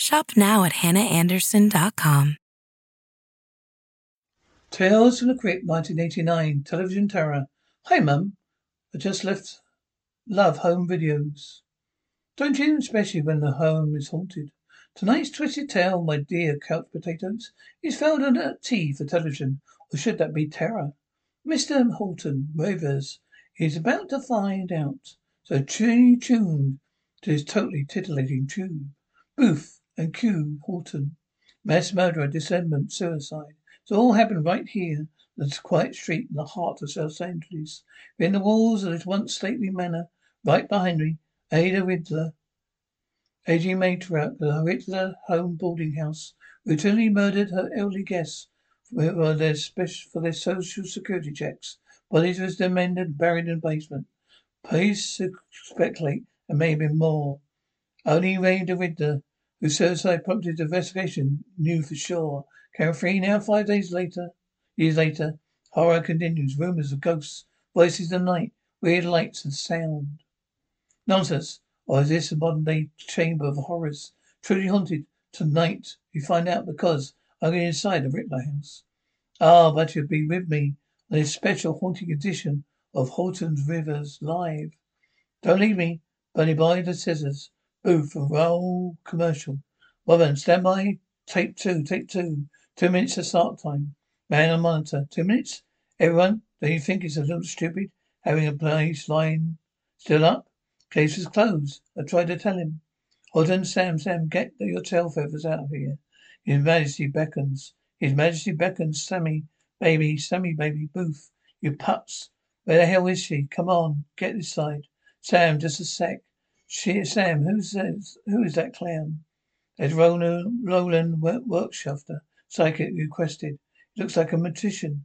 Shop now at hannaandersson.com. Tales from the Crypt, 1989, Television Terror. Hi, Mum. I just left Love Home Videos. Don't you, especially when the home is haunted. Tonight's twisted tale, my dear couch potatoes, is found a T for television, or should that be terror? Mr. Horton Rivers is about to find out, so tune tuned to his totally titillating tune. Booth and Q Horton, mass murderer, dismemberment, suicide. So all happened right here, in this quiet street in the heart of Los Angeles. Within the walls of this once stately manor, right behind me, Ada Ritter, aging matriarch of the Ritter home boarding house, routinely murdered her elderly guests for their special for their social security checks. Bodies was demanded, buried in the basement. Police speculate and maybe more. Only Ray the Riddler, whose suicide prompted the investigation, knew for sure. Camera free now, five days later, years later, horror continues. Rumors of ghosts, voices of night, weird lights and sound. Nonsense. Or is this a modern day chamber of horrors? Truly haunted. Tonight we find out because I'm inside the Ritter house. Ah, but you'll be with me on this special haunting edition of Horton's Rivers Live. Don't leave me. Bunny by the scissors. Booth and roll commercial. Well then, stand by. Tape two, tape two. Two minutes to start time. Man on monitor. Two minutes? Everyone, don't you think it's a little stupid having a place line still up? Case was closed. I tried to tell him. Horton, Sam, Sam, get your tail feathers out of here. His Majesty beckons. His Majesty beckons. Sammy, baby, Sammy, baby, Booth. You pups. Where the hell is she? Come on, get this side. Sam, just a sec. She, Sam, who's that? Who is that clown? There's Roland, Roland Wirtschafter, psychic requested. Looks like a magician.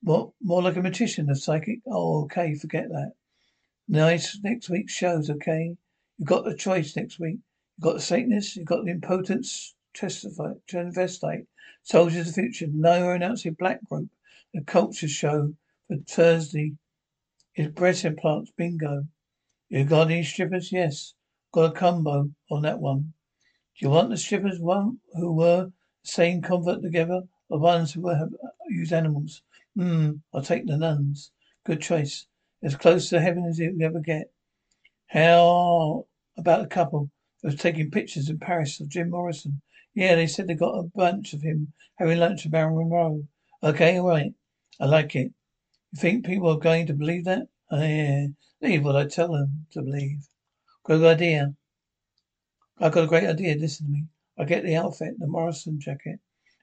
More, more like a magician, a psychic. Oh, okay, forget that. Nice. Next week's shows, okay? You've got the choice next week. You've got the Satanists, you've got the impotence testify, transvestite, soldiers of the future. No, we're announcing Black Group, the culture show for Thursday. Is breast implants bingo. You got any strippers? Yes. Got a combo on that one. Do you want the strippers one who were the same convert together, or ones who have used animals? Hmm, I'll take the nuns. Good choice. As close to heaven as you ever get. How about the couple who was taking pictures in Paris of Jim Morrison? Yeah, they said they got a bunch of him having lunch with Marilyn Monroe. Okay, all right. I like it. You think people are going to believe that? Oh, yeah. Believe what I tell them to believe. Good idea. I've got a great idea. Listen to me. I get the outfit, the Morrison jacket,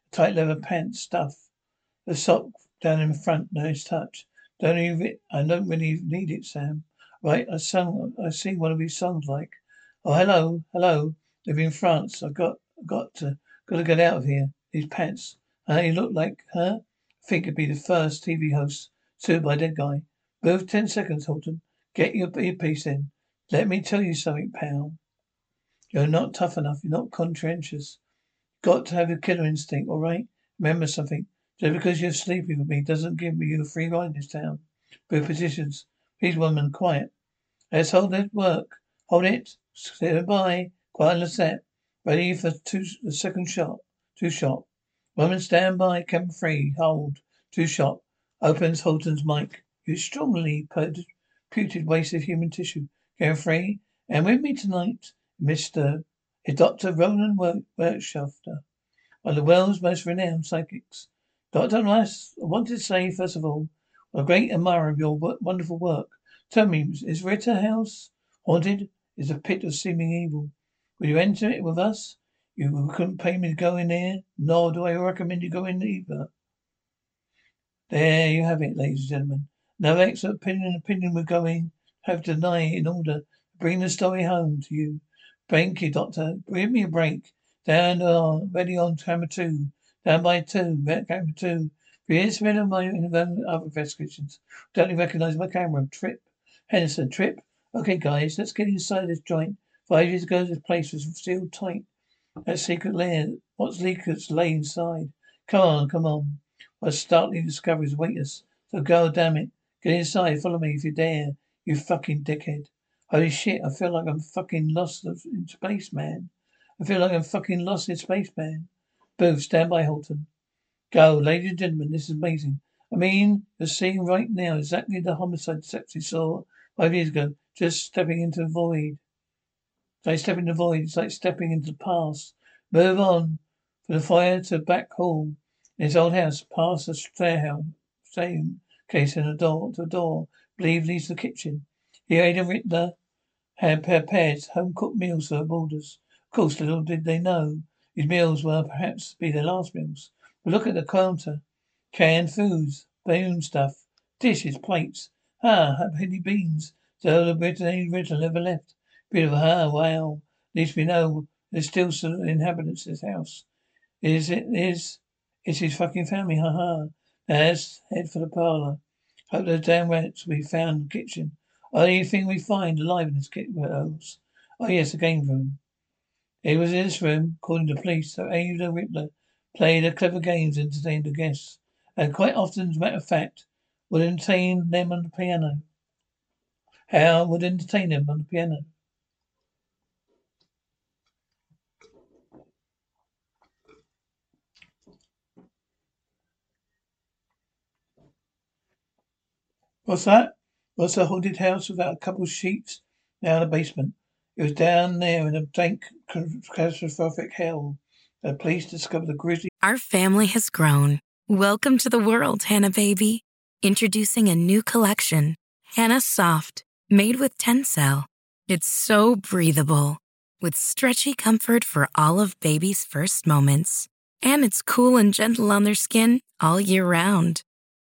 tight leather pants, stuff, the sock down in front, nice touch. Don't even, I don't really need it, Sam. Right, I sung, I sing one of his songs like, oh hello, hello, live in France. I got, got to, got to get out of here. These pants. Huh? You look like, huh? I think it'd be the first TV host sued by a dead guy. Move ten seconds, Horton. Get your earpiece in. Let me tell you something, pal. You're not tough enough. You're not conscientious. Got to have your killer instinct, all right? Remember something. Just because you're sleeping with me doesn't give me you a free ride in this town. Both positions. Please, woman, quiet. Let's hold it work. Hold it. Stand by. Quiet the set. Ready for two the second shot. Two shot. Woman, stand by. Camera free. Hold. Two shot. Opens Horton's mic. You strongly puted waste of human tissue. Camera free. And with me tonight, Mr. is Dr. Roland Wirtschafter, one of the world's most renowned psychics. Dr. Rice, I want to say, first of all, a great admirer of your wonderful work. Tell me, is Ritter House haunted? Is a pit of seeming evil? Will you enter it with us? You couldn't pay me to go in there, nor do I recommend you go in either. There you have it, ladies and gentlemen. No expert opinion opinion we're going have to deny in order to bring the story home to you. Thank you, Doctor. Give me a break. Down uh, ready on camera two. Down by two. Camera two. For years rid of my other investigations. Don't recognize my camera. Trip. Henderson, Trip. Okay, guys, let's get inside this joint. Five years ago, this place was sealed tight. That secret lair. What secrets lay inside? Come on, come on. What startling discoveries await us. So go, damn it. Get inside. Follow me if you dare. You fucking dickhead. Holy shit, I feel like I'm fucking lost in space, man. I feel like I'm fucking lost in space, man. Booth, stand by, Horton. Go, ladies and gentlemen, this is amazing. I mean, you're seeing right now exactly the homicide detective saw five years ago, just stepping into the void. It's like stepping into the void. It's like stepping into the past. Move on from the fire to the back hall in his old house, past the stairhouse, same case in a door to a door. Believe leads to the kitchen. Here, Ada Ritter had prepared home cooked meals for her boarders. Of course, little did they know these meals were perhaps be their last meals. But look at the counter. Canned foods, boom stuff, dishes, plates. Ah, penny beans. So the Brittany Ritter never left. Beautiful, ah, wow. At least we know there's still some inhabitants of this house. Is it is it's his fucking family, ha ha. Let's head for the parlour. Hope those damn rats we found in the kitchen. Oh, Only thing we find alive in this kitchen house. Oh yes, the game room. It was in this room, according to police, that Ada Ritter played a clever games and entertained the guests. And quite often, as a matter of fact, would entertain them on the piano. How would entertain them on the piano? What's that? What's a haunted house without a couple of sheets down the basement? It was down there in a dank, catastrophic hell that police discovered the grisly. Our family has grown. Welcome to the world, Hannah baby. Introducing a new collection, Hannah Soft, made with Tencel. It's so breathable, with stretchy comfort for all of baby's first moments. And it's cool and gentle on their skin all year round.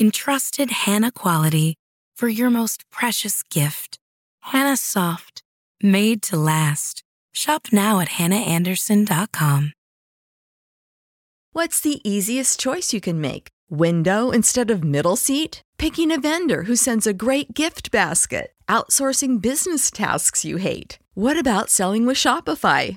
Entrusted Hannah quality for your most precious gift. Hannah Soft Made to last. Shop now at hannaandersson.com. What's the easiest choice you can make? Window instead of middle seat? Picking a vendor who sends a great gift basket? Outsourcing business tasks you hate? What about selling with Shopify?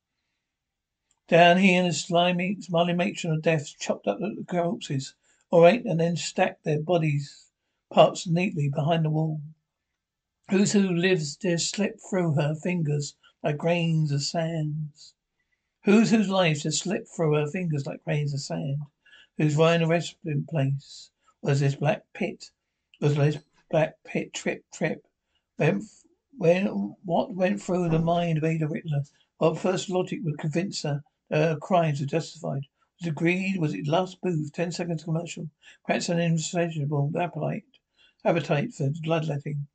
Down here, in the slimy, smiling matron of death chopped up the corpses. All right, and then stacked their bodies parts neatly behind the wall. Who's who lives there slipped through her fingers like grains of sands. Who's whose lives just slipped through her fingers like grains of sand? Who's a resting place? Was this black pit? Was this black pit trip trip? When, when what went through the mind of Ada Ritter? What first logic would convince her her crimes were justified? Was it greed? Was it lust? Booth? Ten seconds commercial? Perhaps an insatiable appetite, appetite for bloodletting.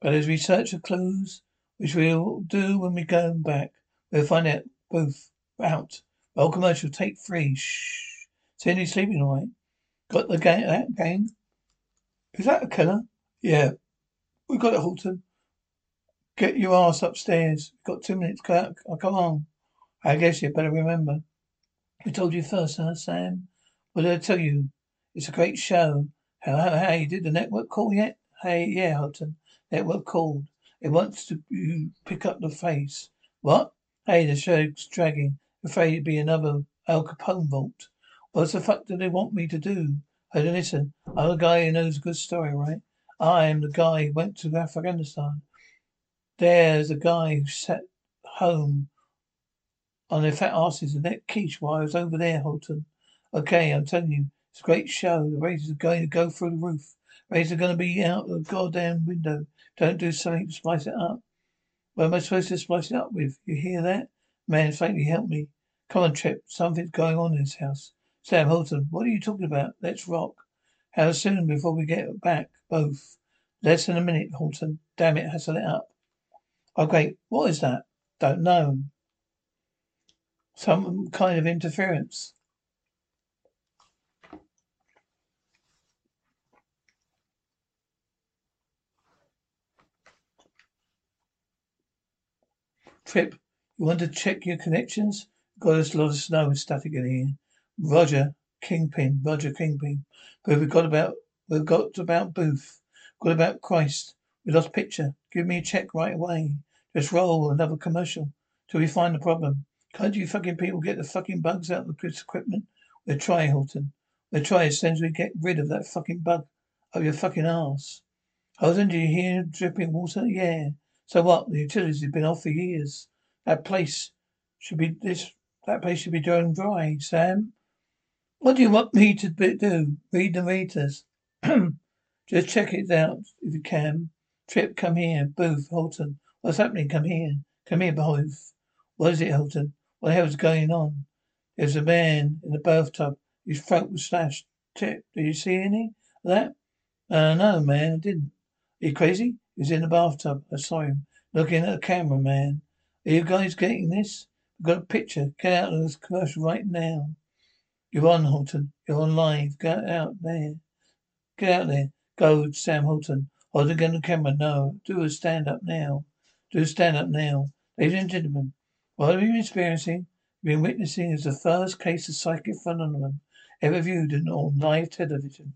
But as we search for clues, which we'll do when we go back, we'll find out both out. Roll commercial, take three. Shh. Cindy sleeping all right. Got the gang, that gang? Is that a killer? Yeah. We've got it, Horton. Get your ass upstairs. Got two minutes. Oh, come on. I guess you'd better remember. Who told you first, huh, Sam? What did I tell you? It's a great show. How, how, you did the network call yet? Hey, yeah, Horton. Network called. It wants to you pick up the face. What? Hey, the show's dragging. Afraid it'd be another Al Capone vault. What the fuck do they want me to do? Hey, listen. I'm the guy who knows a good story, right? I am the guy who went to Afghanistan. There's a guy who sat home on their fat asses and that quiche while I was over there, Horton. Okay, I'm telling you, it's a great show. The ratings are going to go through the roof. Ratings are going to be out of the goddamn window. Don't do something to spice it up. What am I supposed to spice it up with? You hear that? Man, frankly, help me. Come on, Trip. Something's going on in this house. Sam Horton, what are you talking about? Let's rock. How soon before we get back? Both. Less than a minute, Horton. Damn it, hustle it up. Oh, great. What is that? Don't know. Some kind of interference. Trip, you want to check your connections? Got us a lot of snow and static in here. Roger, Kingpin, Roger Kingpin. But we've got about we've got about Booth. Got about Christ. We lost picture. Give me a check right away. Just roll another commercial till we find the problem. Can't you fucking people get the fucking bugs out of this equipment? We'll try, Horton. We'll try as soon as we get rid of that fucking bug up your fucking ass. Horton, do you hear dripping water? Yeah. So what? The utilities have been off for years. That place should be this. That place should be done dry. Sam, what do you want me to do? Read the meters. Just check it out if you can. Trip, come here. Booth, Horton. What's happening? Come here. Come here, Booth. What is it, Horton? What the hell hell's going on? There's a man in the bathtub. His throat was slashed. Trip, did you see any of that? Uh, no, man, I didn't. Are you crazy? He's in the bathtub. I saw him looking at the camera, man. Are you guys getting this? I've got a picture. Get out of this commercial right now. You're on, Horton. You're on live. Get out there. Get out there. Go, Sam Horton. Hold again the camera. No. Do a stand up now. Do a stand up now. Ladies and gentlemen, what have you been experiencing? You've been witnessing is the first case of psychic phenomenon ever viewed in on live television.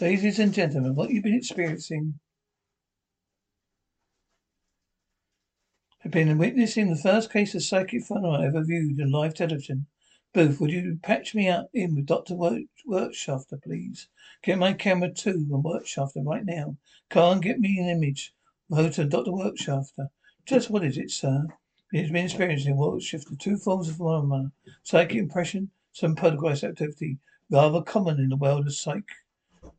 Ladies and gentlemen, what you've been experiencing have been witnessing the first case of psychic phenomena ever viewed in live television. Booth, would you patch me up in with Dr. Wirtschafter, please? Get my camera too and Wirtschafter right now. Can't get me an image. Motor Dr. Wirtschafter. Just what is it, sir? He's been experiencing Wirtschafter two forms of phenomena. Psychic impression, some poltergeist activity, rather common in the world of psych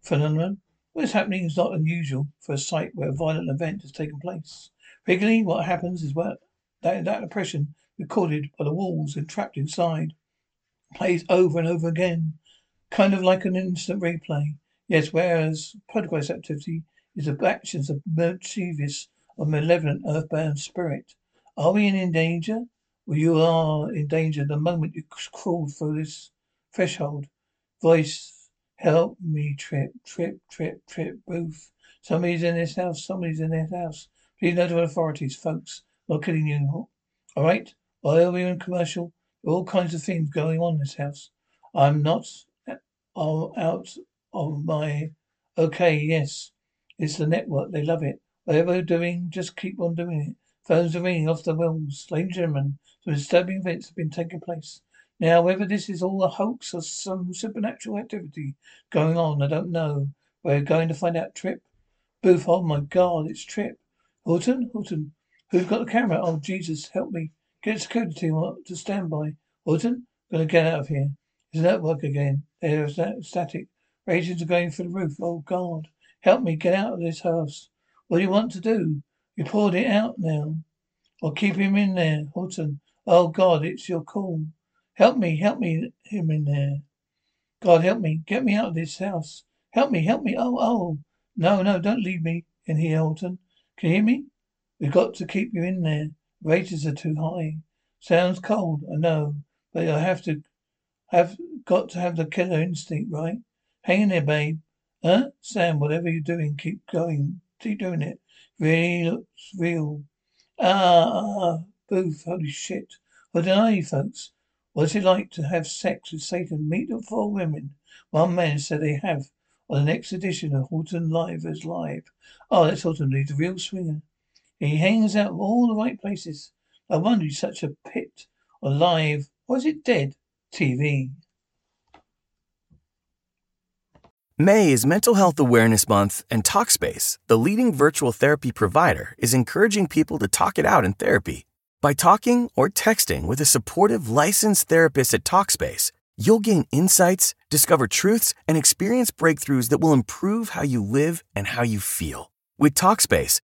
phenomenon. What is happening is not unusual for a site where a violent event has taken place. Regularly, what happens is what that, that impression recorded by the walls and trapped inside plays over and over again, kind of like an instant replay. Yes, whereas poltergeist activity is the actions of mischievous or malevolent earthbound spirit. Are we in danger? Well, you are in danger the moment you crawl through this threshold. Voice Help me, Trip, Trip, Trip, Trip, Booth. Somebody's in this house. Somebody's in this house. Please notify authorities, folks. Not kidding you. All right? Oil, we're in commercial, all kinds of things going on in this house. I'm not out of my... Okay, yes. It's the network. They love it. Whatever you're doing, just keep on doing it. Phones are ringing off the walls. Ladies and gentlemen, some disturbing events have been taking place. Now, whether this is all a hoax or some supernatural activity going on, I don't know. We're going to find out. Trip? Booth, oh my god, it's Trip. Horton? Horton, who's got the camera? Oh, Jesus, help me. Get security to stand by. I'm gonna get out of here. It's network again. There's that static. Ratings are going through the roof. Oh God. Help me get out of this house. What do you want to do? You poured it out now. Or keep him in there, Horton. Oh God, it's your call. Help me, help me, him in there. God, help me. Get me out of this house. Help me, help me. Oh, oh. No, no, don't leave me in here, Horton. Can you hear me? We've got to keep you in there. Ratings are too high. Sounds cold, I know, but I have to have got to have the killer instinct, right? Hang in there, babe. Huh? Sam, whatever you're doing, keep going. Keep doing it. Really looks real. Ah, ah, Booth, holy shit. What are you folks? What's it like to have sex with Satan? Meet the four women. One man said they have on the next edition of Horton Live as Live. Oh, that's Horton Lee, the real swinger. He hangs out all the right places. I wonder he's such a pit. Alive. Or is it dead? TV. May is Mental Health Awareness Month, and Talkspace, the leading virtual therapy provider, is encouraging people to talk it out in therapy. By talking or texting with a supportive licensed therapist at Talkspace, you'll gain insights, discover truths, and experience breakthroughs that will improve how you live and how you feel. With Talkspace,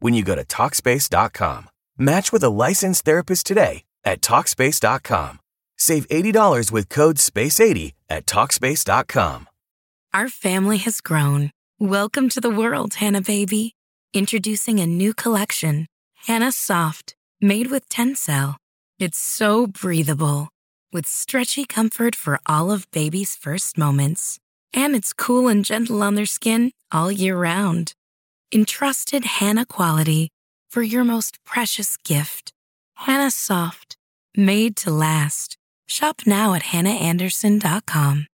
when you go to Talkspace.com. Match with a licensed therapist today at Talkspace.com. Save $80 with code SPACE80 at Talkspace.com. Our family has grown. Welcome to the world, Hannah Baby. Introducing a new collection, Hannah Soft, made with Tencel. It's so breathable, with stretchy comfort for all of baby's first moments. And it's cool and gentle on their skin all year round. Entrusted Hannah quality for your most precious gift. Hannah Soft, made to last. Shop now at hannaandersson.com.